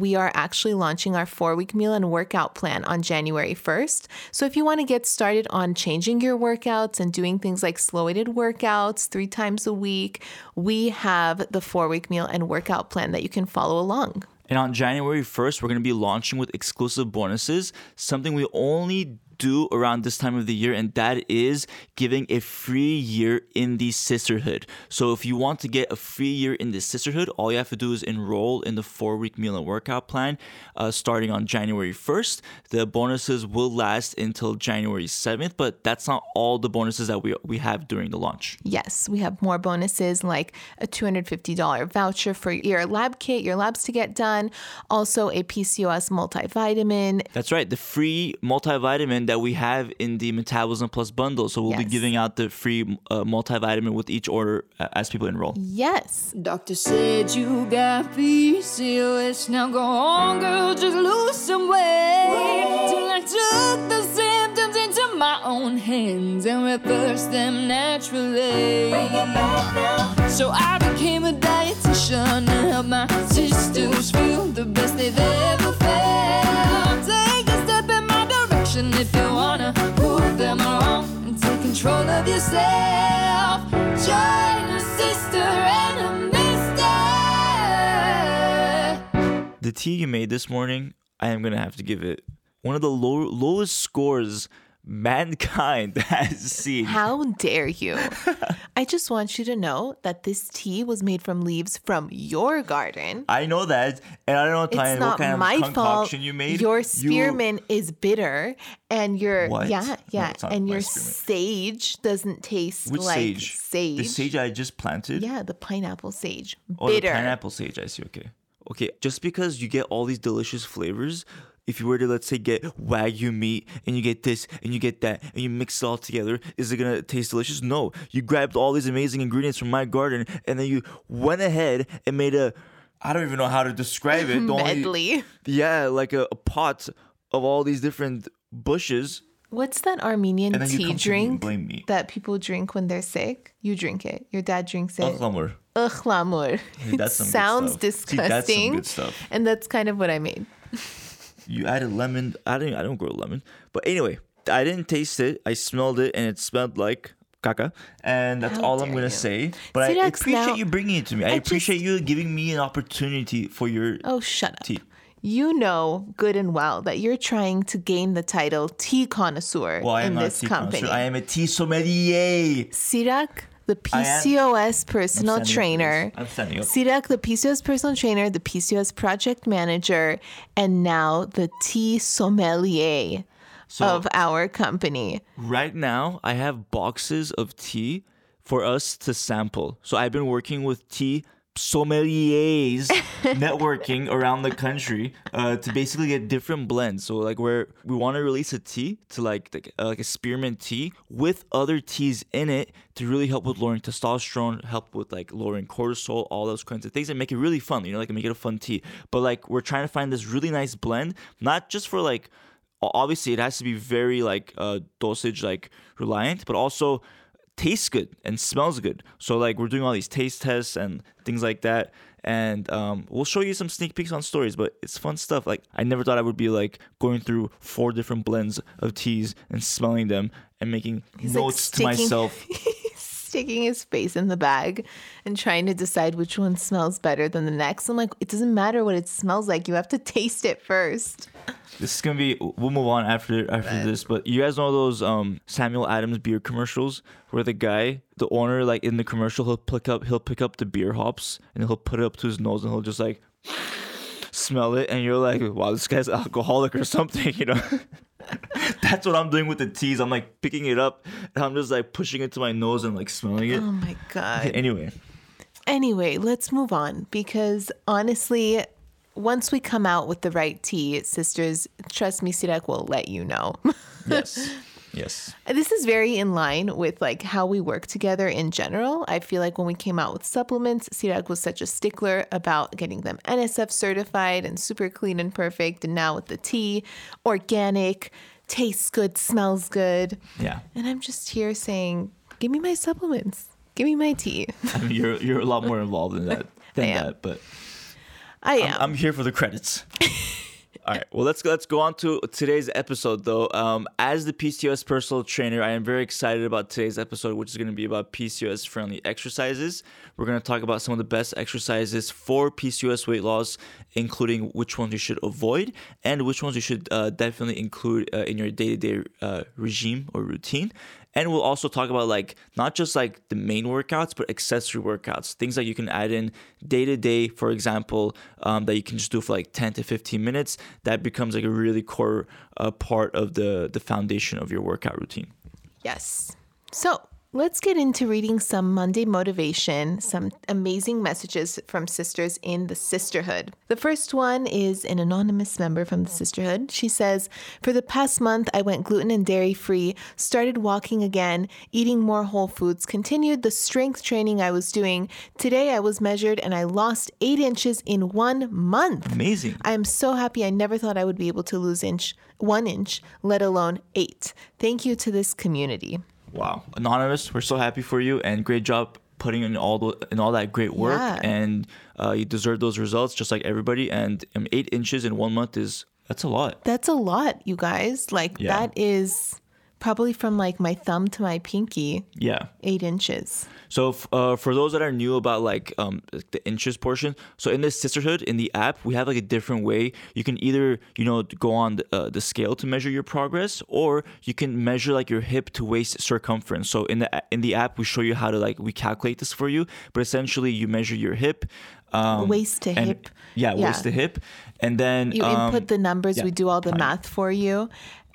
we are actually launching our four week meal and workout plan on January 1st. So if you want to get started on changing your workouts and doing things like slow weighted workouts three times a week, we have the four week meal and workout plan that you can follow along. And on January 1st, we're going to be launching with exclusive bonuses, something we only do around this time of the year, and that is giving a free year in the Cysterhood. So if you want to get a free year in the Cysterhood, all you have to do is enroll in the four week meal and workout plan uh, starting on January 1st. The bonuses will last until January 7th, but that's not all the bonuses that we, we have during the launch. Yes, we have more bonuses like a $250 voucher for your lab kit, your labs to get done, also a PCOS multivitamin. That's right, the free multivitamin that we have in the Metabolism Plus bundle. So we'll Yes. be giving out the free uh, multivitamin with each order uh, as people enroll. Yes. Doctor said you got PCOS. Now go on, girl, just lose some weight. Till I took the symptoms into my own hands and reversed them naturally. So I yourself. Join a sister and a mister. The tea you made this morning, I am gonna have to give it one of the low, lowest scores mankind has seen. How dare you? I just want you to know that this tea was made from leaves from your garden. I know that, and I don't know, It's what not kind my of fault. concoction you made. Your You- spearmint is bitter, and your What? yeah yeah, not and your spearmint. sage doesn't taste Which like sage? sage. The sage I just planted. Yeah, the pineapple sage. Oh, Bitter. the pineapple sage. I see. Okay. Okay. Just because you get all these delicious flavors, if you were to let's say get wagyu meat and you get this and you get that and you mix it all together, is it gonna taste delicious? No. You grabbed all these amazing ingredients from my garden and then you went ahead and made a. I don't even know how to describe it. The only- Medley. yeah, like a, a pot of all these different bushes. What's that Armenian And then you tea come to me and drink blame me. that people drink when they're sick? You drink it. Your dad drinks it. Uglamur. Uglamur. It that's some good sounds stuff. See, disgusting. that's some good stuff. And that's kind of what I made. You added lemon. I don't. I don't grow lemon. But anyway, I didn't taste it. I smelled it, and it smelled like caca. And that's How all I'm gonna you. say. But I appreciate now- you bringing it to me. I, I appreciate just- you giving me an opportunity for your Oh, shut up. tea. You know good and well that you're trying to gain the title tea connoisseur Well, in this company. I am a tea sommelier. Sirak, the PCOS personal trainer. this. I'm standing up. Sirak, the PCOS personal trainer, the PCOS project manager, and now the tea sommelier So of our company. right now, I have boxes of tea for us to sample. So I've been working with tea sommeliers networking around the country uh, to basically get different blends. So like where we want to release a tea to like like, uh, like a spearmint tea with other teas in it to really help with lowering testosterone, help with like lowering cortisol, all those kinds of things, and make it really fun. You know, like make it a fun tea. But like we're trying to find this really nice blend, not just for like obviously it has to be very like uh, dosage like reliant, but also tastes good and smells good. So like we're doing all these taste tests and things like that. And um, we'll show you some sneak peeks on stories, but it's fun stuff. Like I never thought I would be like going through four different blends of teas and smelling them and making He's, like, notes to myself. Sticking his face in the bag and trying to decide which one smells better than the next. I'm like, it doesn't matter what it smells like. You have to taste it first. This is gonna be. We'll move on after after this, but you guys know those um Samuel Adams beer commercials where the guy, the owner, like in the commercial, he'll pick up he'll pick up the beer hops and he'll put it up to his nose and he'll just like smell it, and you're like, wow, this guy's alcoholic or something, you know. That's what I'm doing with the teas. I'm like picking it up and I'm just like pushing it to my nose and like smelling it. Oh my God. Anyway, Anyway, let's move on because honestly, once we come out with the right tea, sisters, trust me, Sirak will let you know. yes, yes. this is very in line with like how we work together in general. I feel like when we came out with supplements, Sirak was such a stickler about getting them NSF certified and super clean and perfect. And now with the tea, organic, tastes good, smells good. Yeah. And I'm just here saying, give me my supplements. Give me my tea. I mean, you're you're a lot more involved in that than that, but I I'm, am. I'm here for the credits. All right. Well, let's let's go on to today's episode, though. Um, as the PCOS personal trainer, I am very excited about today's episode, which is going to be about PCOS friendly exercises. We're going to talk about some of the best exercises for PCOS weight loss, including which ones you should avoid and which ones you should uh, definitely include uh, in your day to day regime or routine. And we'll also talk about like not just like the main workouts, but accessory workouts, things that you can add in day to day, for example, um, that you can just do for like 10 to 15 minutes. That becomes like a really core uh, part of the the foundation of your workout routine. Yes. So let's get into reading some Monday motivation, some amazing messages from sisters in the Cysterhood. The first one is an anonymous member from the Cysterhood. She says, For the past month, I went gluten and dairy free, started walking again, eating more whole foods, continued the strength training I was doing. Today, I was measured and I lost eight inches in one month. Amazing. I am so happy. I never thought I would be able to lose inch, one inch, let alone eight. Thank you to this community. Wow, anonymous, we're so happy for you, and great job putting in all the in all that great work, Yeah. and uh, you deserve those results just like everybody. And um, eight inches in one month is that's a lot. That's a lot, you guys. Like, Yeah. that is probably from like my thumb to my pinky, Yeah. eight inches. So f- uh, for those that are new about like um, the inches portion, so in this Cysterhood in the app, we have like a different way. You can either you know go on the, uh, the scale to measure your progress, or you can measure like your hip to waist circumference. So in the in the app, we show you how to like we calculate this for you, but essentially you measure your hip. Um, Waist to and- hip. Yeah, Yeah. waist to hip, and then You um, input the numbers, yeah, we do all the math for you,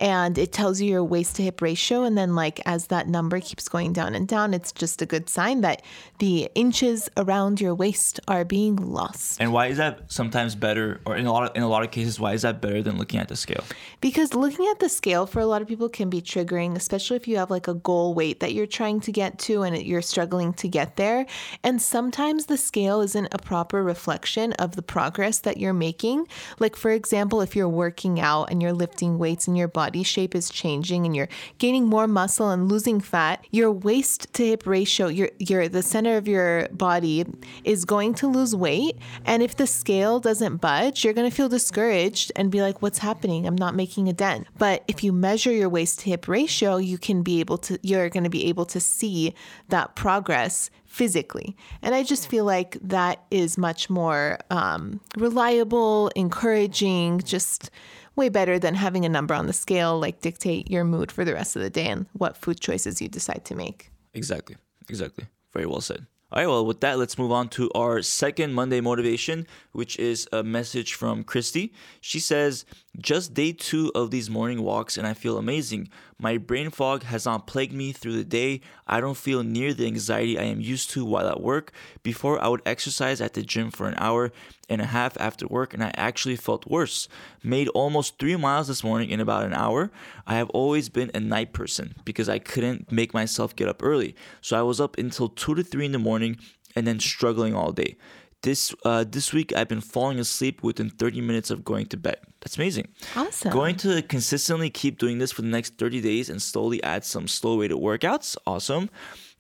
and it tells you your waist to hip ratio. And then, like, as that number keeps going down and down, it's just a good sign that the inches around your waist are being lost. And why is that sometimes better, or in a lot of, in a lot of cases, why is that better than looking at the scale? Because looking at the scale for a lot of people can be triggering, especially if you have like a goal weight that you're trying to get to and you're struggling to get there. And sometimes the scale isn't a proper reflection of the progress that you're making. Like, for example, if you're working out and you're lifting weights and your body shape is changing and you're gaining more muscle and losing fat, your waist to hip ratio, your, your the center of your body is going to lose weight. And if the scale doesn't budge, you're to feel discouraged and be like, what's happening? I'm not making a dent. But if you measure your waist to hip ratio, you can be able to, you're to be able to see that progress physically. And I just feel like that is much more um, reliable, encouraging, just way better than having a number on the scale like dictate your mood for the rest of the day and what food choices you decide to make. Exactly. Exactly. Very well said. All right, well, with that, let's move on to our second Monday motivation, which is a message from Christy. She says, Just day two of these morning walks, and I feel amazing. My brain fog has not plagued me through the day. I don't feel near the anxiety I am used to while at work. Before, I would exercise at the gym for an hour and a half after work, and I actually felt worse. Made almost three miles this morning in about an hour. I have always been a night person because I couldn't make myself get up early. So I was up until 2 to 3 in the morning and then struggling all day. This uh, this week I've been falling asleep within 30 minutes of going to bed. That's amazing. Awesome. Going to consistently keep doing this for the next 30 days and slowly add some slow weighted workouts. Awesome.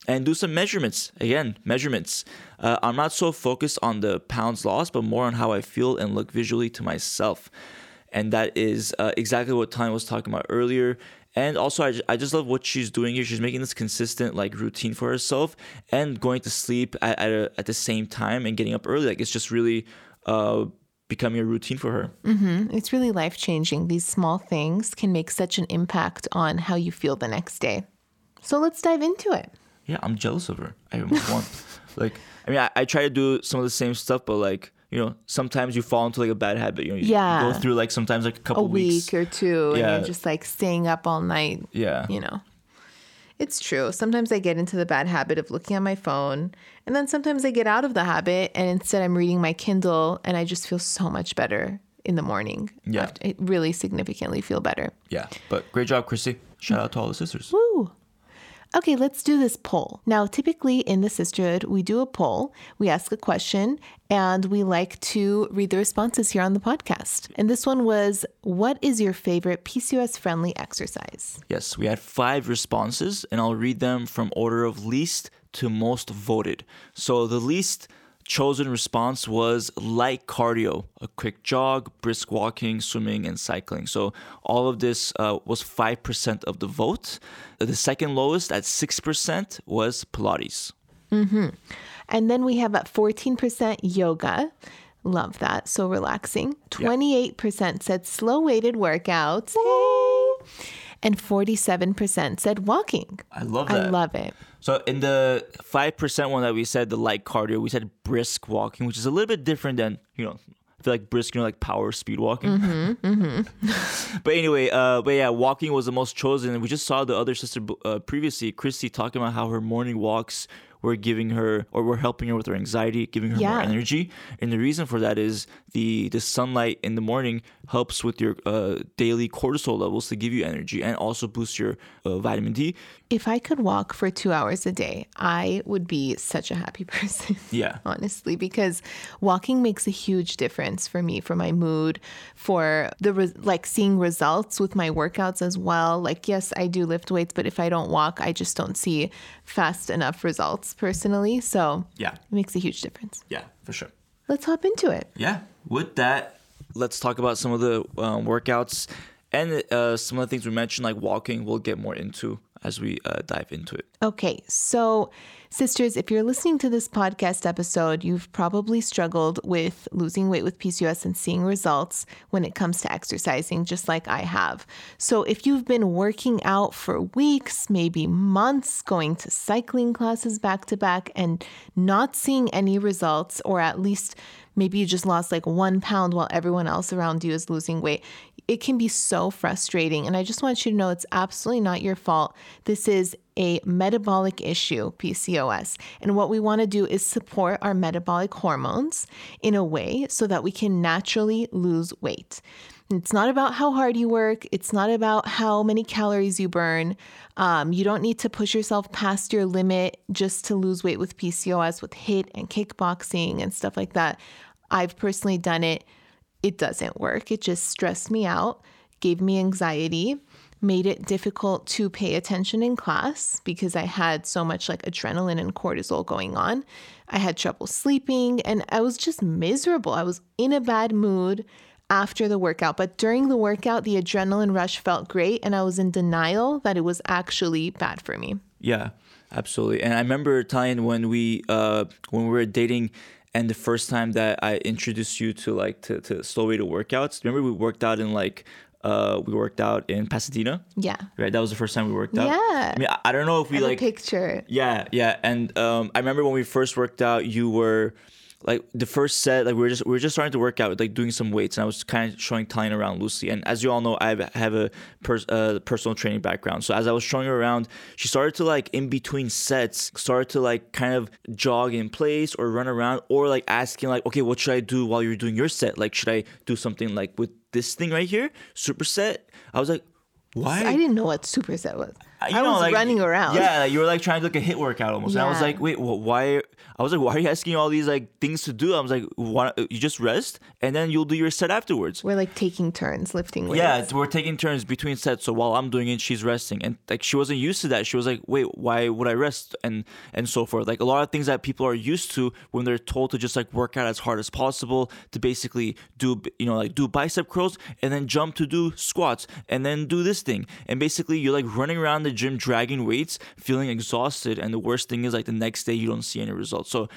And do some measurements. Again, measurements. Uh, I'm not so focused on the pounds lost, but more on how I feel and look visually to myself. And that is uh, exactly what Tallene was talking about earlier. And also, I, I just love what she's doing here. She's making this consistent like routine for herself and going to sleep at at, a, at the same time and getting up early. Like it's just really uh, becoming a routine for her. It's really life changing. These small things can make such an impact on how you feel the next day. So let's dive into it. Yeah, I'm jealous of her. I want like I mean I, I try to do some of the same stuff, but like you know sometimes you fall into like a bad habit. You know, you Yeah. go through like sometimes like a A couple weeks. week or two, and Yeah. you're just like staying up all night. Yeah. You know, it's true. Sometimes I get into the bad habit of looking at my phone, and then sometimes I get out of the habit, and instead I'm reading my Kindle, and I just feel so much better in the morning. Yeah. I really significantly feel better. Yeah, but great job, Chrissy. Shout out to all the sisters. Woo! Okay, let's do this poll. Now, typically in the Cysterhood, we do a poll, we ask a question, and we like to read the responses here on the podcast. And this one was What is your favorite PCOS friendly exercise? Yes, we had five responses, and I'll read them from order of least to most voted. So the least chosen response was light cardio, a quick jog, brisk walking, swimming, and cycling. So all of this uh, was 5% of the vote. The second lowest at 6% was Pilates. And then we have at 14% yoga. Love that. So relaxing. 28% said slow weighted workouts. Hey. And 47% said walking. I love that. I love it. So in the five percent one that we said, the light cardio, we said brisk walking, which is a little bit different than you know. I feel like brisk, you know, like power speed walking. but anyway, uh, but yeah, walking was the most chosen. And we just saw the other sister uh, previously, Christy, talking about how her morning walks were giving her or we're helping her with her anxiety, giving her more energy. And the reason for that is the the sunlight in the morning helps with your uh, daily cortisol levels to give you energy and also boost your uh, vitamin D. If I could walk for two hours a day, I would be such a happy person. Yeah. honestly, because walking makes a huge difference for me, for my mood, for the res- like seeing results with my workouts as well. Like, yes, I do lift weights, but if I don't walk, I just don't see fast enough results personally. So Yeah. it makes a huge difference. Yeah, for sure. Let's hop into it. yeah with that let's talk about some of the um, workouts and uh, some of the things we mentioned like walking we'll get more into as we uh, dive into it Okay, so sisters, if you're listening to this podcast episode, you've probably struggled with losing weight with PCOS and seeing results when it comes to exercising, just like I have. So if you've been working out for weeks, maybe months, going to cycling classes back to back and not seeing any results, or at least maybe you just lost like one pound while everyone else around you is losing weight, it can be so frustrating. And I just want you to know it's absolutely not your fault. This is a metabolic issue, PCOS. And what we want to do is support our metabolic hormones in a way so that we can naturally lose weight. It's not about how hard you work. It's not about how many calories you burn. Um, you don't need to push yourself past your limit just to lose weight with PCOS, with HIIT and kickboxing and stuff like that. I've personally done it. It doesn't work. It just stressed me out, gave me anxiety, made it difficult to pay attention in class because I had so much like adrenaline and cortisol going on. I had trouble sleeping and I was just miserable. I was in a bad mood after the workout, but during the workout, the adrenaline rush felt great and I was in denial that it was actually bad for me. yeah absolutely and i remember telling when we uh when we were dating and the first time that i introduced you to like to, to slow weighted workouts remember we worked out in like uh we worked out in pasadena Yeah. right that was the first time we worked out Yeah. i mean i, I don't know if we like a picture. Yeah, yeah, and um, I remember when we first worked out, you were like the first set, like we were just we were just starting to work out, like doing some weights, and I was kind of showing Tallene around loosely. And as you all know, I have, have a pers- uh, personal training background, so as I was showing her around, she started to like in between sets, started to like kind of jog in place or run around, or like asking like, okay, what should I do while you're doing your set? Like, should I do something like with this thing right here, superset? I was like, why? I didn't know what superset was. you I know, was like, running around. Yeah, like, you were like trying to like a HIIT workout almost. And I was like, wait, wh- why? I was like, why are you asking all these like things to do? I was like, why, you just rest and then you'll do your set afterwards. We're like taking turns lifting weights. Yeah, we're taking turns between sets. So while I'm doing it, she's resting, and like she wasn't used to that. She was like, "Wait, why would I rest?" and and so forth. Like a lot of things that people are used to when they're told to just like work out as hard as possible to basically do you know like do bicep curls and then jump to do squats and then do this thing, and basically you're like running around the gym dragging weights, feeling exhausted, and the worst thing is like the next day you don't see any results. So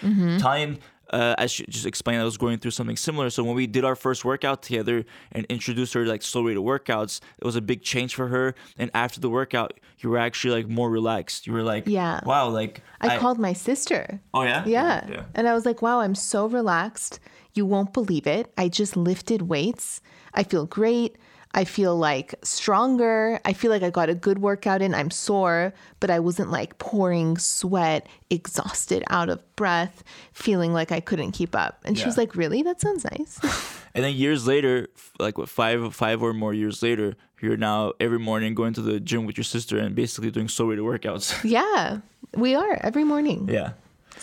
time uh, as she just explained, I was going through something similar. So when we did our first workout together and introduced her like slow weighted workouts, it was a big change for her. And after the workout, you were actually like more relaxed. You were like, Yeah. wow, like I, called my sister. Oh yeah, Yeah. yeah. And I was like, wow, I'm so relaxed. You won't believe it. I just lifted weights. I feel great. I feel like stronger. I feel like I got a good workout in. I'm sore, but I wasn't like pouring sweat, exhausted, out of breath, feeling like I couldn't keep up. And she was like, really? That sounds nice. And then years later, like what five five or more years later, you're now every morning going to the gym with your sister and basically doing slow weighted workouts. yeah, we are every morning. yeah.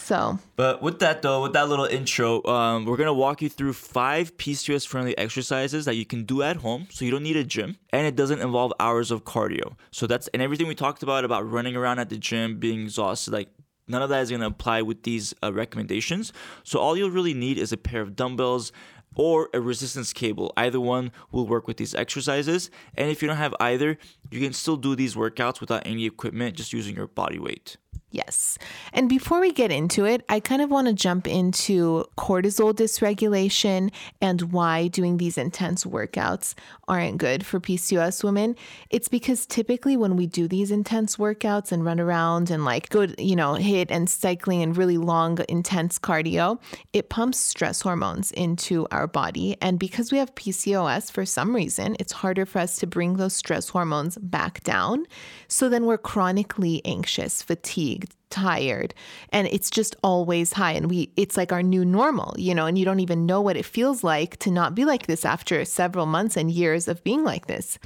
So, But with that though, with that little intro, um, we're gonna walk you through five PCOS friendly exercises that you can do at home, so you don't need a gym, and it doesn't involve hours of cardio. So that's and everything we talked about about running around at the gym, being exhausted, like none of that is going to apply with these uh, recommendations. So all you'll really need is a pair of dumbbells or a resistance cable. Either one will work with these exercises. And if you don't have either, you can still do these workouts without any equipment, just using your body weight. Yes. And before we get into it, I kind of want to jump into cortisol dysregulation and why doing these intense workouts aren't good for PCOS women. It's because typically when we do these intense workouts and run around and like go, you know, HIIT and cycling and really long, intense cardio, it pumps stress hormones into our body. And because we have PCOS, for some reason, it's harder for us to bring those stress hormones back down. So then we're chronically anxious, fatigued tired and it's just always high and we it's like our new normal you know and you don't even know what it feels like to not be like this after several months and years of being like this.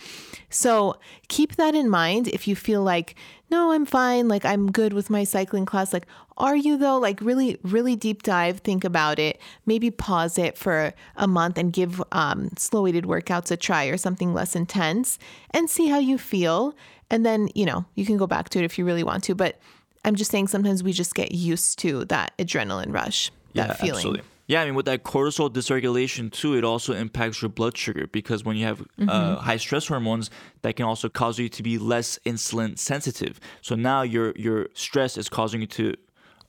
So keep that in mind if you feel like no i'm fine like i'm good with my cycling class like are you though? Like really really deep dive think about it. Maybe pause it for a month and give um, slow weighted workouts a try or something less intense and see how you feel and then you know you can go back to it if you really want to but I'm just saying sometimes we just get used to that adrenaline rush, that yeah, feeling. Absolutely. Yeah, I mean, with that cortisol dysregulation too, it also impacts your blood sugar because when you have Mm-hmm. uh, high stress hormones, that can also cause you to be less insulin sensitive. So now your your stress is causing you to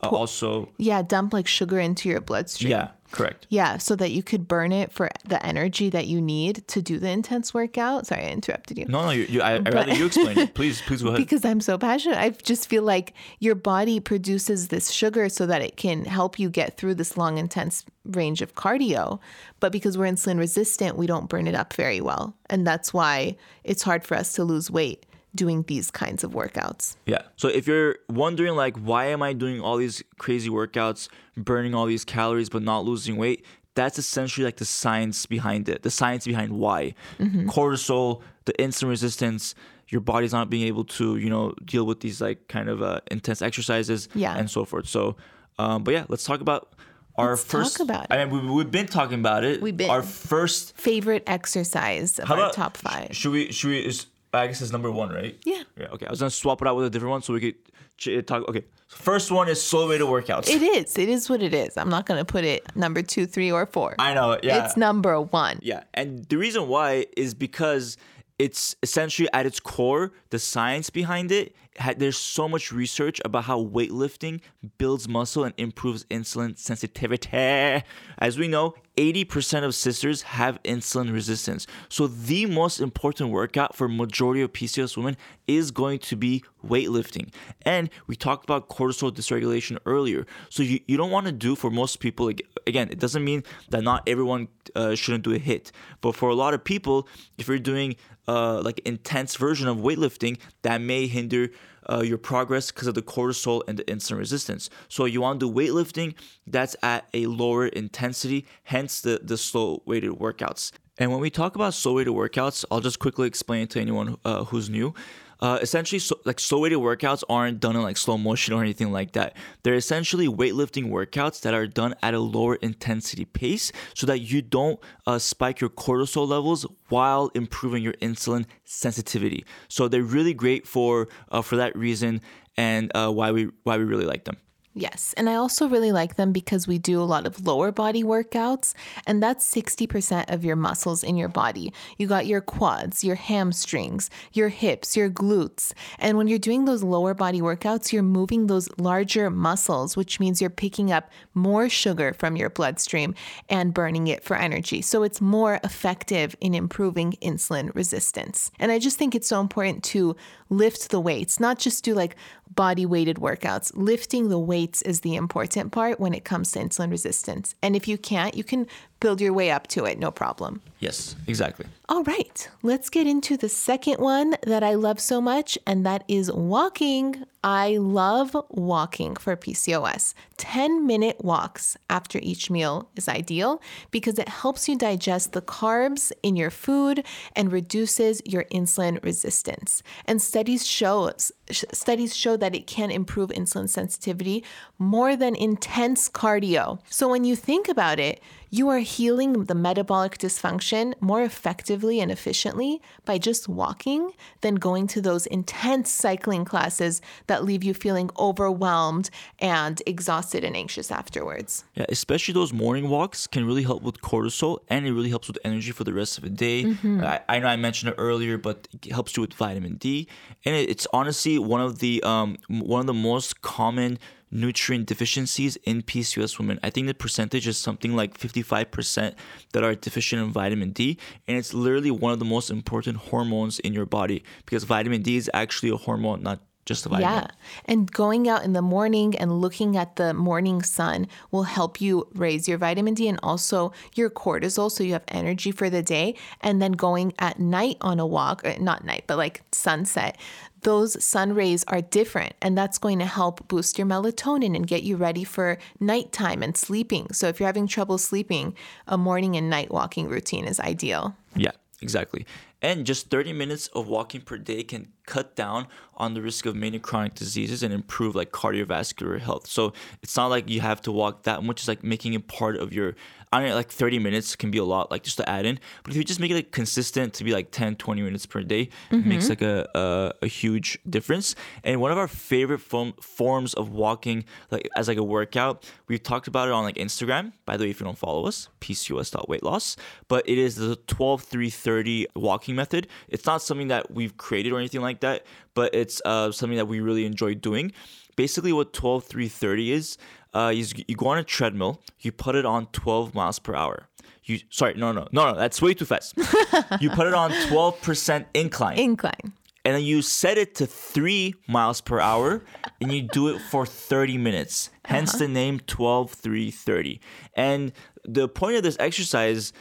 uh, also Yeah, dump like sugar into your bloodstream. yeah, correct. Yeah, so that you could burn it for the energy that you need to do the intense workout. Sorry, I interrupted you. No, no, you, you, I, I'd rather you explain it. Please, please go ahead. Because I'm so passionate. I just feel like your body produces this sugar so that it can help you get through this long, intense range of cardio. But because we're insulin resistant, we don't burn it up very well. And that's why it's hard for us to lose weight doing these kinds of workouts. Yeah. So if you're wondering like why am I doing all these crazy workouts, burning all these calories but not losing weight, that's essentially like the science behind it. The science behind why. Mm-hmm. Cortisol, the insulin resistance, your body's not being able to, you know, deal with these like kind of uh, intense exercises Yeah. and so forth. So um but yeah, let's talk about our Let's talk first about I mean we, we've been talking about it. We've been. our first Favorite exercise of how our about top five. Should we should we is I guess it's number 1, right? Yeah. Yeah, okay. I was gonna swap it out with a different one so we could ch- eh, talk. Okay, first one is slow weighted workouts. It is. It is what it is. I'm not to put it number two, three, or four. I know. It. Yeah. It's number one. yeah, and the reason why is because it's essentially at its core the science behind it. There's so much research about how weightlifting builds muscle and improves insulin sensitivity. As we know, 80% of sisters have insulin resistance. So the most important workout for majority of PCOS women is going to be weightlifting. And we talked about cortisol dysregulation earlier. So you, you don't want to do for most people again, it doesn't mean that not everyone uh, shouldn't do a HIIT. But for a lot of people, if you're doing uh, like intense version of weightlifting, that may hinder uh, your progress because of the cortisol and the insulin resistance. So you want to do weightlifting that's at a lower intensity, hence the, the slow weighted workouts. And when we talk about slow weighted workouts, I'll just quickly explain to anyone uh, who's new. Uh, essentially, so, like slow weighted workouts aren't done in like slow motion or anything like that. They're essentially weightlifting workouts that are done at a lower intensity pace so that you don't uh, spike your cortisol levels while improving your insulin sensitivity. So they're really great for uh, for that reason and uh, why we why we really like them. Yes. And I also really like them because we do a lot of lower body workouts, and that's 60% of your muscles in your body. You got your quads, your hamstrings, your hips, your glutes. And when you're doing those lower body workouts, you're moving those larger muscles, which means you're picking up more sugar from your bloodstream and burning it for energy. So it's more effective in improving insulin resistance. And I just think it's so important to lift the weights, not just do like body weighted workouts. Lifting the weights is the important part when it comes to insulin resistance. And if you can't, you can build your way up to it, no problem. Yes, exactly. All right, let's get into the second one that I love so much, and that is walking. I love walking for PCOS. 10 minute walks after each meal is ideal because it helps you digest the carbs in your food and reduces your insulin resistance. And studies show studies show that it can improve insulin sensitivity more than intense cardio. So when you think about it, you are healing the metabolic dysfunction more effectively and efficiently by just walking than going to those intense cycling classes that leave you feeling overwhelmed and exhausted and anxious afterwards. Yeah, especially those morning walks can really help with cortisol and it really helps with energy for the rest of the day. Mm-hmm. I, I know I mentioned it earlier, but it helps you with vitamin D, and it, it's honestly one of the um one of the most common nutrient deficiencies in PCOS women. I think the percentage is something like 55% that are deficient in vitamin D, and it's literally one of the most important hormones in your body because vitamin D is actually a hormone, not just a vitamin. Yeah. And going out in the morning and looking at the morning sun will help you raise your vitamin D and also your cortisol so you have energy for the day. And then going at night on a walk, or not night, but like sunset, those sun rays are different and that's going to help boost your melatonin and get you ready for nighttime and sleeping. So if you're having trouble sleeping, a morning and night walking routine is ideal. Yeah, exactly. And just 30 minutes of walking per day can cut down on the risk of many chronic diseases and improve like cardiovascular health. So it's not like you have to walk that much. It's like making it part of your I don't know, like 30 minutes can be a lot, like just to add in. But if you just make it like consistent to be like 10, 20 minutes per day, it makes mm-hmm. like a, a, a huge difference. And one of our favorite form, forms of walking, like as like a workout, we've talked about it on like Instagram. By the way, if you don't follow us, pcos.weightloss. But it is the 12 3 30 walking method. It's not something that we've created or anything like that, but it's uh, something that we really enjoy doing. Basically, what 12 3 30 is, uh, is you go on a treadmill, you put it on 12 miles per hour. You sorry, no, no, no, no, that's way too fast. you put it on 12% incline, Incline. and then you set it to three miles per hour, and you do it for 30 minutes. Hence the name 12 3 30. And the point of this exercise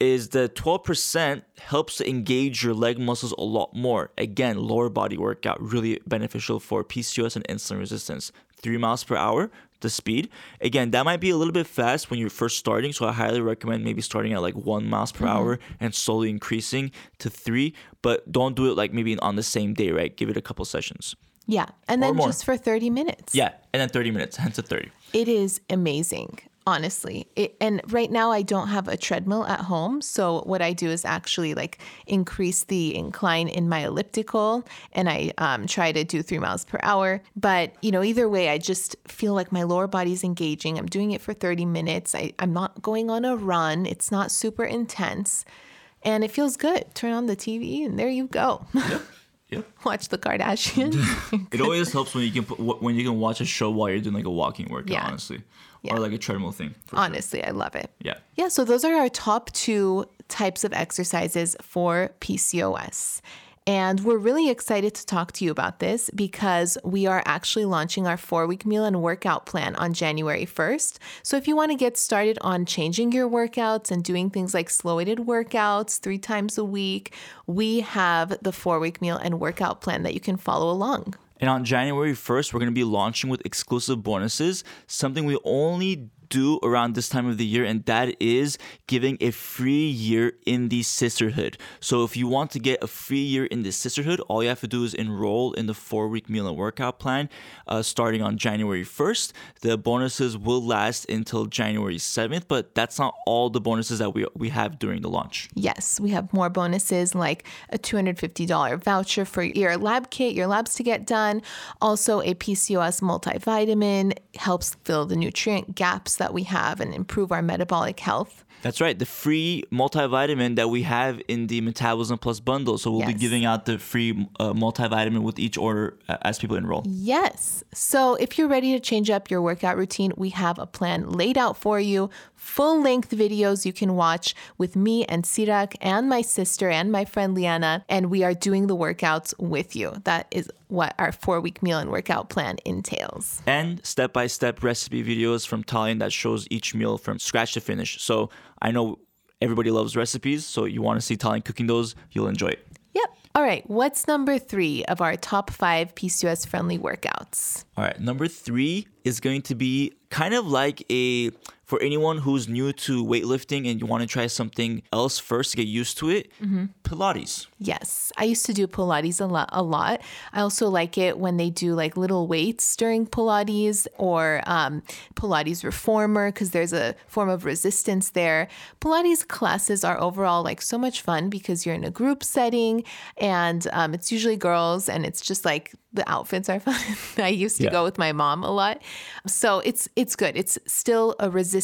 is that 12% helps to engage your leg muscles a lot more. Again, lower body workout, really beneficial for PCOS and insulin resistance. Three miles per hour, the speed. Again, that might be a little bit fast when you're first starting, so I highly recommend maybe starting at like one miles per hour mm-hmm. and slowly increasing to three. But don't do it like maybe on the same day, right? Give it a couple sessions. Yeah. And then more. just for 30 minutes. Yeah, and then 30 minutes, hence a 30. It is amazing, honestly. It, and right now, I don't have a treadmill at home. So, what I do is actually like increase the incline in my elliptical and I um, try to do three miles per hour. But, you know, either way, I just feel like my lower body's engaging. I'm doing it for 30 minutes. I, I'm not going on a run, it's not super intense. And it feels good. Turn on the TV and there you go. Yep. Watch the Kardashians. It always helps when you can put, when you can watch a show while you're doing like a walking workout, Yeah. honestly, Yeah. or like a treadmill thing. for sure. Honestly, I love it. Yeah. Yeah, so those are our top two types of exercises for PCOS. And we're really excited to talk to you about this because we are actually launching our four week meal and workout plan on January 1st. So if you want to get started on changing your workouts and doing things like slow weighted workouts three times a week, we have the four week meal and workout plan that you can follow along. And on January 1st, we're going to be launching with exclusive bonuses, something we only do around this time of the year, and that is giving a free year in the Cysterhood. So if you want to get a free year in the Cysterhood, all you have to do is enroll in the four week meal and workout plan uh, starting on January 1st. The bonuses will last until January 7th, but that's not all the bonuses that we, we have during the launch. Yes, we have more bonuses like a $250 voucher for your lab kit, your labs to get done. Also, a PCOS multivitamin helps fill the nutrient gaps that we have and improve our metabolic health. That's right. The free multivitamin that we have in the Metabolism Plus bundle. So we'll be giving out the free uh, multivitamin with each order uh, as people enroll. Yes. So if you're ready to change up your workout routine, we have a plan laid out for you. Full length videos you can watch with me and Sirak and my sister and my friend Liana. And we are doing the workouts with you. That is what our four week meal and workout plan entails. And step by step recipe videos from Tallene that shows each meal from scratch to finish. So I know everybody loves recipes. So you want to see Tallene cooking those, you'll enjoy it. Yep. All right. What's number three of our top five PCOS friendly workouts? All right, number three is going to be kind of like a for anyone who's new to weightlifting and you want to try something else first to get used to it, Pilates. Yes, I used to do Pilates a lot. A lot. I also like it when they do like little weights during Pilates or um, Pilates reformer because there's a form of resistance there. Pilates classes are overall like so much fun because you're in a group setting and um, it's usually girls and it's just like the outfits are fun. I used to Yeah. go with my mom a lot, so it's it's good. It's still a resistance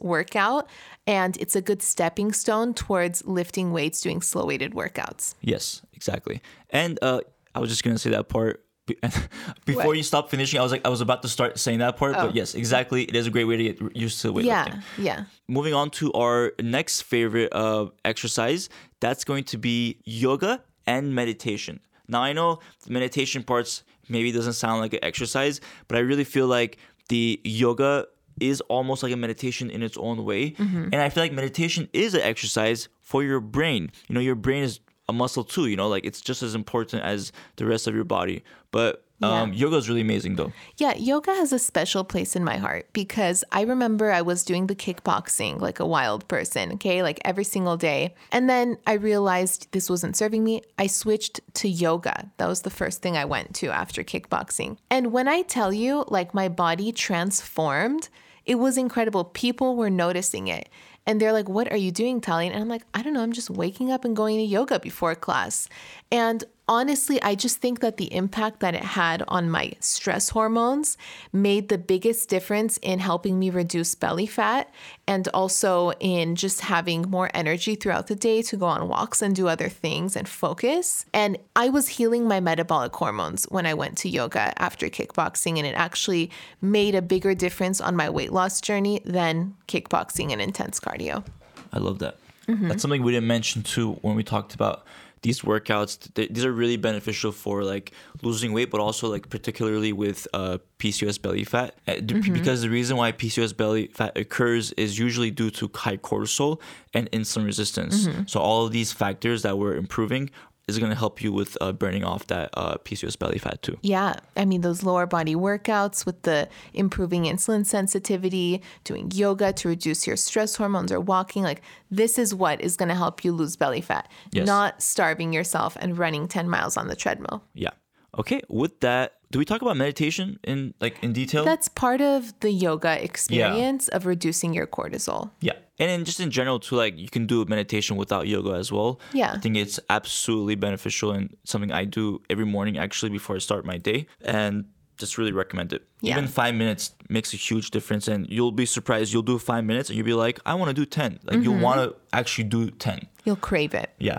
workout and it's a good stepping stone towards lifting weights, doing slow weighted workouts. Yes, exactly. And uh, I was just gonna say that part before What? you stop finishing. I was like, I was about to start saying that part, Oh. but yes, exactly. It is a great way to get used to weightlifting. Yeah, yeah. Moving on to our next favorite uh, exercise, that's going to be yoga and meditation. Now I know the meditation parts maybe doesn't sound like an exercise, but I really feel like the yoga is almost like a meditation in its own way. Mm-hmm. And I feel like meditation is an exercise for your brain. You know, your brain is a muscle too, you know, like it's just as important as the rest of your body. But um, yoga is really amazing though. Yeah, yoga has a special place in my heart because I remember I was doing the kickboxing like a wild person, okay, like every single day. And then I realized this wasn't serving me. I switched to yoga. That was the first thing I went to after kickboxing. And when I tell you, like my body transformed, it was incredible. People were noticing it. And they're like, What are you doing, Tali? And I'm like, I don't know. I'm just waking up and going to yoga before class. And honestly, I just think that the impact that it had on my stress hormones made the biggest difference in helping me reduce belly fat and also in just having more energy throughout the day to go on walks and do other things and focus. And I was healing my metabolic hormones when I went to yoga after kickboxing, and it actually made a bigger difference on my weight loss journey than kickboxing and intense cardio. I love that. Mm-hmm. That's something we didn't mention too when we talked about these workouts. Th- These are really beneficial for like losing weight, but also like particularly with uh, PCOS belly fat. Uh, Mm-hmm. Because the reason why PCOS belly fat occurs is usually due to high cortisol and insulin resistance. Mm-hmm. So all of these factors that we're improving is going to help you with uh, burning off that uh, PCOS belly fat too. Yeah, I mean, those lower body workouts with the improving insulin sensitivity, doing yoga to reduce your stress hormones, or walking like this is what is going to help you lose belly fat, Yes. not starving yourself and running 10 miles on the treadmill. Yeah. Okay. With that, do we talk about meditation in like in detail? That's part of the yoga experience of reducing your cortisol. Yeah. And then just in general too, like you can do meditation without yoga as well. Yeah. I think it's absolutely beneficial and something I do every morning actually before I start my day. And just really recommend it. Yeah. Even five minutes makes a huge difference and you'll be surprised. You'll do five minutes and you'll be like, I want to do ten. Like you'll mm-hmm. want to actually do ten. You'll crave it. Yeah.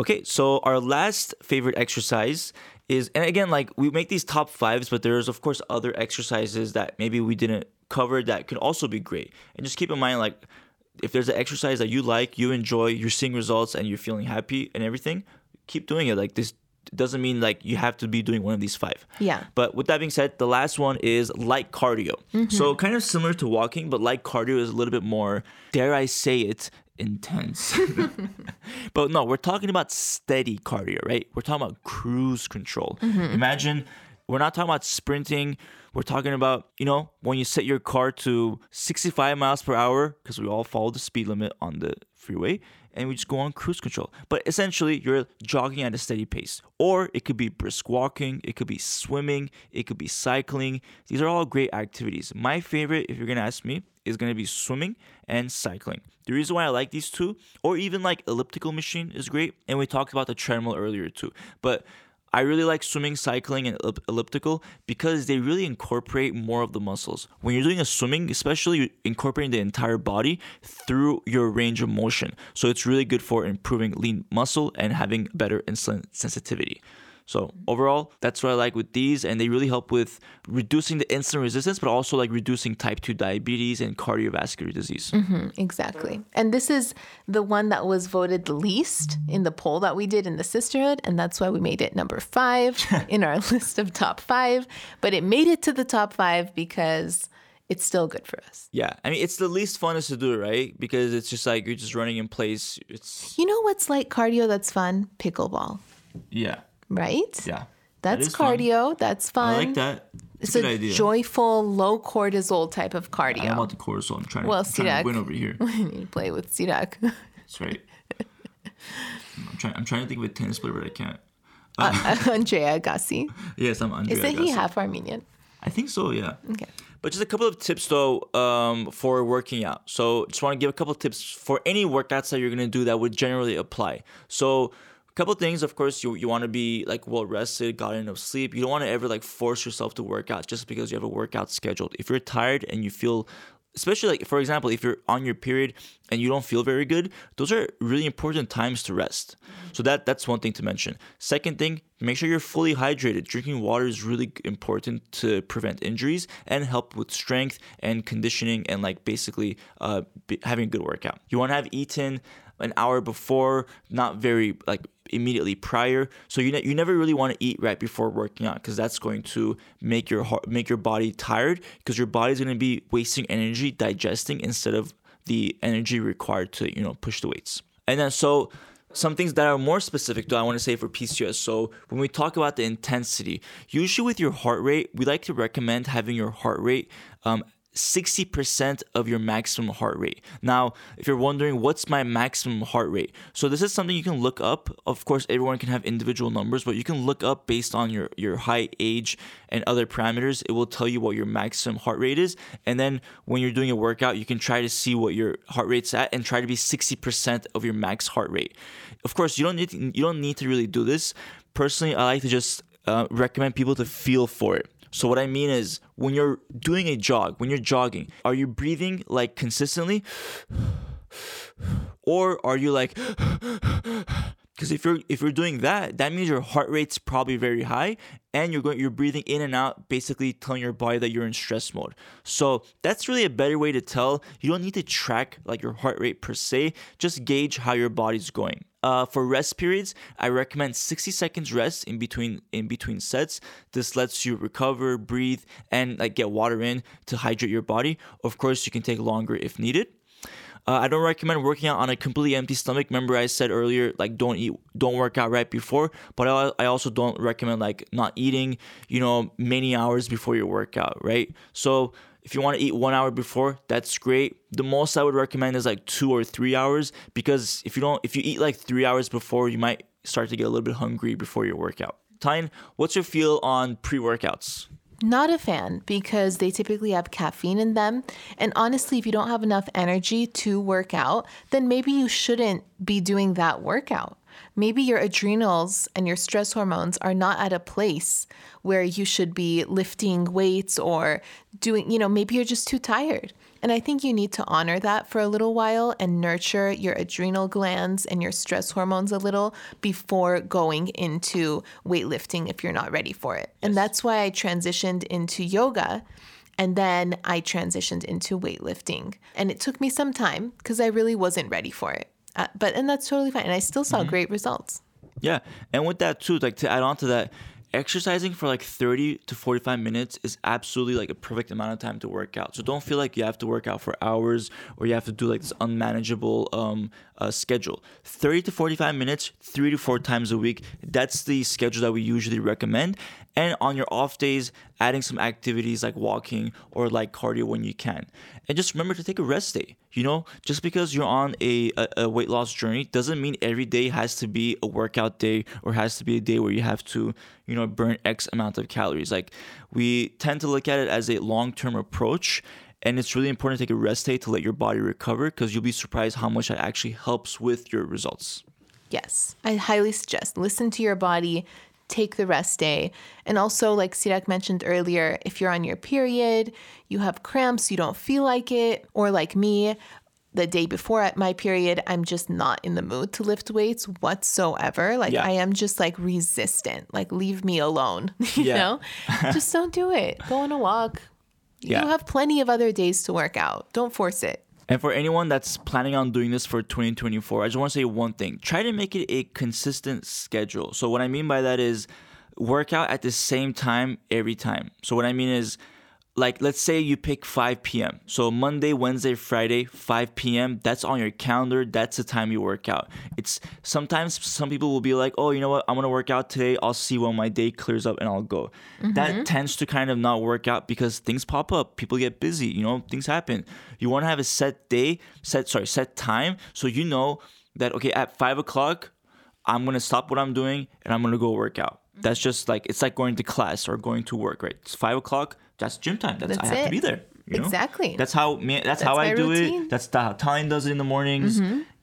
Okay, so our last favorite exercise is, and again, like we make these top fives, but there's of course other exercises that maybe we didn't cover that could also be great. And just keep in mind, like, if there's an exercise that you like, you enjoy, you're seeing results, and you're feeling happy and everything, keep doing it. Like this doesn't mean like you have to be doing one of these five. Yeah. But with that being said, the last one is light cardio. Mm-hmm. So kind of similar to walking, but light cardio is a little bit more, dare I say it, intense. but no, we're talking about steady cardio, right? We're talking about cruise control. Mm-hmm. Imagine we're not talking about sprinting. We're talking about, you know, when you set your car to 65 miles per hour, because we all follow the speed limit on the freeway, and we just go on cruise control. But essentially, you're jogging at a steady pace. Or it could be brisk walking, it could be swimming, it could be cycling. These are all great activities. My favorite, if you're gonna ask me, is gonna be swimming and cycling. The reason why I like these two, or even like elliptical machine, is great. And we talked about the treadmill earlier too. But I really like swimming, cycling, and elliptical because they really incorporate more of the muscles. When you're doing a swimming, especially, you're incorporating the entire body through your range of motion. So it's really good for improving lean muscle and having better insulin sensitivity. So overall, that's what I like with these, and they really help with reducing the insulin resistance, but also like reducing type two diabetes and cardiovascular disease. Mm-hmm, exactly. And this is the one that was voted the least in the poll that we did in the Cysterhood. And that's why we made it number five in our list of top five. But it made it to the top five because it's still good for us. Yeah, I mean it's the least funnest to do, right? Because it's just like you're just running in place. It's You know what's like cardio that's fun? Pickleball, yeah, right? yeah. That's is fun. cardio. That's fun. I like that. It's good a idea. joyful, low cortisol type of cardio. I don't cardio. want the cortisol. I'm trying, Well, to, I'm trying to win over here. you need to play with Sirak. That's right. I'm trying. I'm trying to think of a tennis player, but I can't. Andre Agassi. Yes, I'm Andrea. Isn't he half Armenian? I think so. Yeah. Okay. But just a couple of tips though um, for working out. So just want to give a couple of tips for any workouts that you're gonna do that would generally apply. So a couple things, of course, you you want to be like well rested, got enough sleep. You don't want to ever like force yourself to work out just because you have a workout scheduled. If you're tired and you feel especially like for example if you're on your period and you don't feel very good those are really important times to rest. So that that's one thing to mention. Second thing make sure you're fully hydrated. Drinking water is really important to prevent injuries and help with strength and conditioning and like basically uh, be, having a good workout. You want to have eaten an hour before not very like immediately prior. So you ne- you never really want to eat right before working out because that's going to make your heart, make your body tired because your body's going to be wasting energy digesting instead of the energy required to you know push the weights. And then so some things that are more specific do I want to say for PCOS. So when we talk about the intensity, usually with your heart rate, we like to recommend having your heart rate um, 60% of your maximum heart rate. Now, if you're wondering what's my maximum heart rate, so this is something you can look up. Of course, everyone can have individual numbers, but you can look up based on your, your height, age, and other parameters. It will tell you what your maximum heart rate is. And then when you're doing a workout, you can try to see what your heart rate's at and try to be 60% of your max heart rate. Of course, you don't need to, you don't need to really do this. Personally, I like to just uh, recommend people to feel for it. So what I mean is when you're doing a jog, when you're jogging, are you breathing like consistently? Or are you like because if you're if you're doing that, that means your heart rate's probably very high and you're going you're breathing in and out, basically telling your body that you're in stress mode. So that's really a better way to tell. You don't need to track like your heart rate per se, just gauge how your body's going. Uh, for rest periods, I recommend 60 seconds rest in between in between sets. This lets you recover, breathe, and like get water in to hydrate your body. Of course, you can take longer if needed. Uh, I don't recommend working out on a completely empty stomach. Remember, I said earlier, like don't eat, don't work out right before. But I, I also don't recommend like not eating, you know, many hours before your workout, right? So if you want to eat one hour before, that's great. The most I would recommend is like two or three hours because if you don't, if you eat like three hours before, you might start to get a little bit hungry before your workout. Tyne, what's your feel on pre-workouts? Not a fan because they typically have caffeine in them. And honestly, if you don't have enough energy to work out, then maybe you shouldn't be doing that workout. Maybe your adrenals and your stress hormones are not at a place where you should be lifting weights or doing, you know, maybe you're just too tired. And I think you need to honor that for a little while and nurture your adrenal glands and your stress hormones a little before going into weightlifting if you're not ready for it. And that's why I transitioned into yoga and then I transitioned into weightlifting. And it took me some time because I really wasn't ready for it. Uh, but and that's totally fine. And I still saw great results. Yeah, and with that too, like to add on to that, exercising for like 30 to 45 minutes is absolutely like a perfect amount of time to work out. So don't feel like you have to work out for hours or you have to do like this unmanageable um, uh, schedule. 30 to 45 minutes, three to four times a week. That's the schedule that we usually recommend. And on your off days, adding some activities like walking or like cardio when you can. And just remember to take a rest day. You know, just because you're on a, a, a weight loss journey doesn't mean every day has to be a workout day or has to be a day where you have to, you know, burn X amount of calories. Like we tend to look at it as a long term approach. And it's really important to take a rest day to let your body recover because you'll be surprised how much that actually helps with your results. Yes, I highly suggest listen to your body, take the rest day. And also, like Sirak mentioned earlier, if you're on your period, you have cramps, you don't feel like it, or like me, the day before at my period, I'm just not in the mood to lift weights whatsoever. Like Yeah. I am just like resistant. Like leave me alone. You Yeah. know? just don't do it. Go on a walk. Yeah. You have plenty of other days to work out. Don't force it. And for anyone that's planning on doing this for 2024, I just want to say one thing. Try to make it a consistent schedule. So, what I mean by that is work out at the same time every time. So, what I mean is like let's say you pick 5 p.m. So Monday, Wednesday, Friday, 5 p.m. That's on your calendar. That's the time you work out. It's sometimes some people will be like, oh, you know what? I'm gonna work out today. I'll see when my day clears up and I'll go. That mm-hmm. tends to kind of not work out because things pop up. People get busy. You know, things happen. You want to have a set day, set sorry, set time, so you know that okay at five o'clock I'm gonna stop what I'm doing and I'm gonna go work out. That's just like it's like going to class or going to work, right? It's five o'clock. That's gym time. That's, That's I have it. to be there. you know? Exactly. That's how me. That's, how I do routine. Mm-hmm. it. That's the, how Tallene does it in the mornings.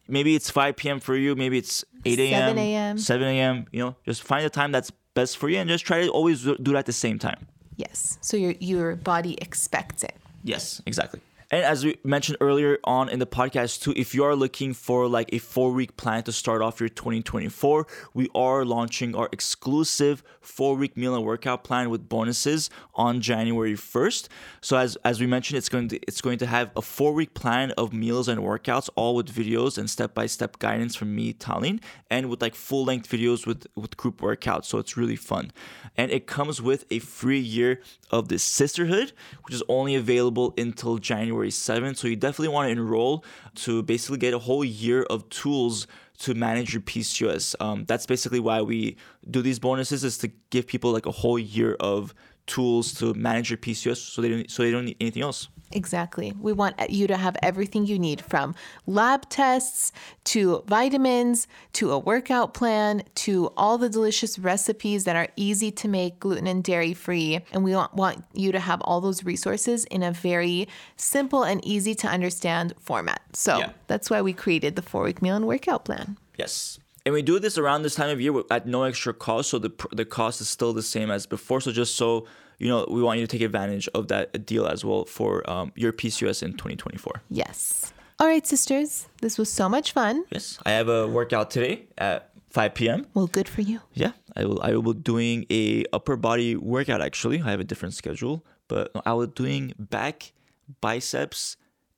Maybe it's 5 p.m. for you. Maybe it's 8 a.m. 7 a.m.. 7 a.m. You know, just find the time that's best for you and just try to always do it at the same time. Yes. So your your body expects it. Yes, exactly. And as we mentioned earlier on in the podcast too, if you are looking for like a four week plan to start off your 2024, we are launching our exclusive four week meal and workout plan with bonuses on January 1st. So as as we mentioned, it's going to it's going to have a four week plan of meals and workouts, all with videos and step by step guidance from me, Tallene, and with like full length videos with with group workouts. So it's really fun, and it comes with a free year of the Cysterhood, which is only available until January 7th. So you definitely want to enroll to basically get a whole year of tools to manage your PCOS. Um, that's basically why we do these bonuses is to give people like a whole year of tools to manage your PCOS, so they don't so they don't need anything else. Exactly. We want you to have everything you need from lab tests to vitamins to a workout plan to all the delicious recipes that are easy to make, gluten and dairy free. And we want, want you to have all those resources in a very simple and easy to understand format. So Yeah. that's why we created the four week meal and workout plan. Yes. And we do this around this time of year at no extra cost, so the the cost is still the same as before. So just so you know, we want you to take advantage of that deal as well for um, your PCOS in 2024. Yes. All right, sisters. This was so much fun. Yes, I have a workout today at 5 p.m. Well, good for you. Yeah, I will. I will be doing a upper body workout. Actually, I have a different schedule, but I was doing back, biceps,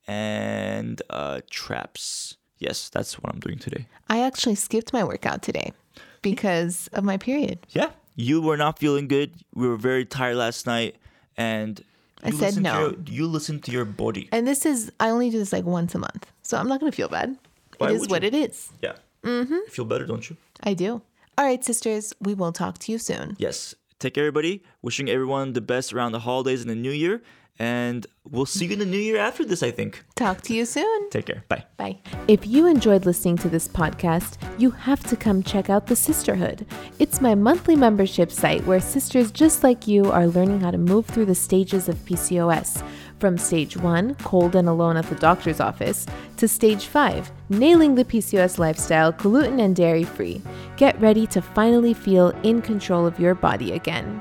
and uh, traps. Yes, that's what I'm doing today. I actually skipped my workout today because of my period. Yeah, you were not feeling good. We were very tired last night, and I said no. your- you listen to your body. And this is, I only do this like once a month. So I'm not going to feel bad. Why it is what you? it is. Yeah. Mm-hmm. You feel better, don't you? I do. All right, sisters, we will talk to you soon. Yes. Take care, everybody. Wishing everyone the best around the holidays and the new year. And we'll see you in the new year after this, I think. Talk to you soon. Take care. Bye. Bye. If you enjoyed listening to this podcast, you have to come check out The Cysterhood. It's my monthly membership site where sisters just like you are learning how to move through the stages of PCOS. From stage one, cold and alone at the doctor's office, to stage five, nailing the PCOS lifestyle, gluten and dairy free. Get ready to finally feel in control of your body again.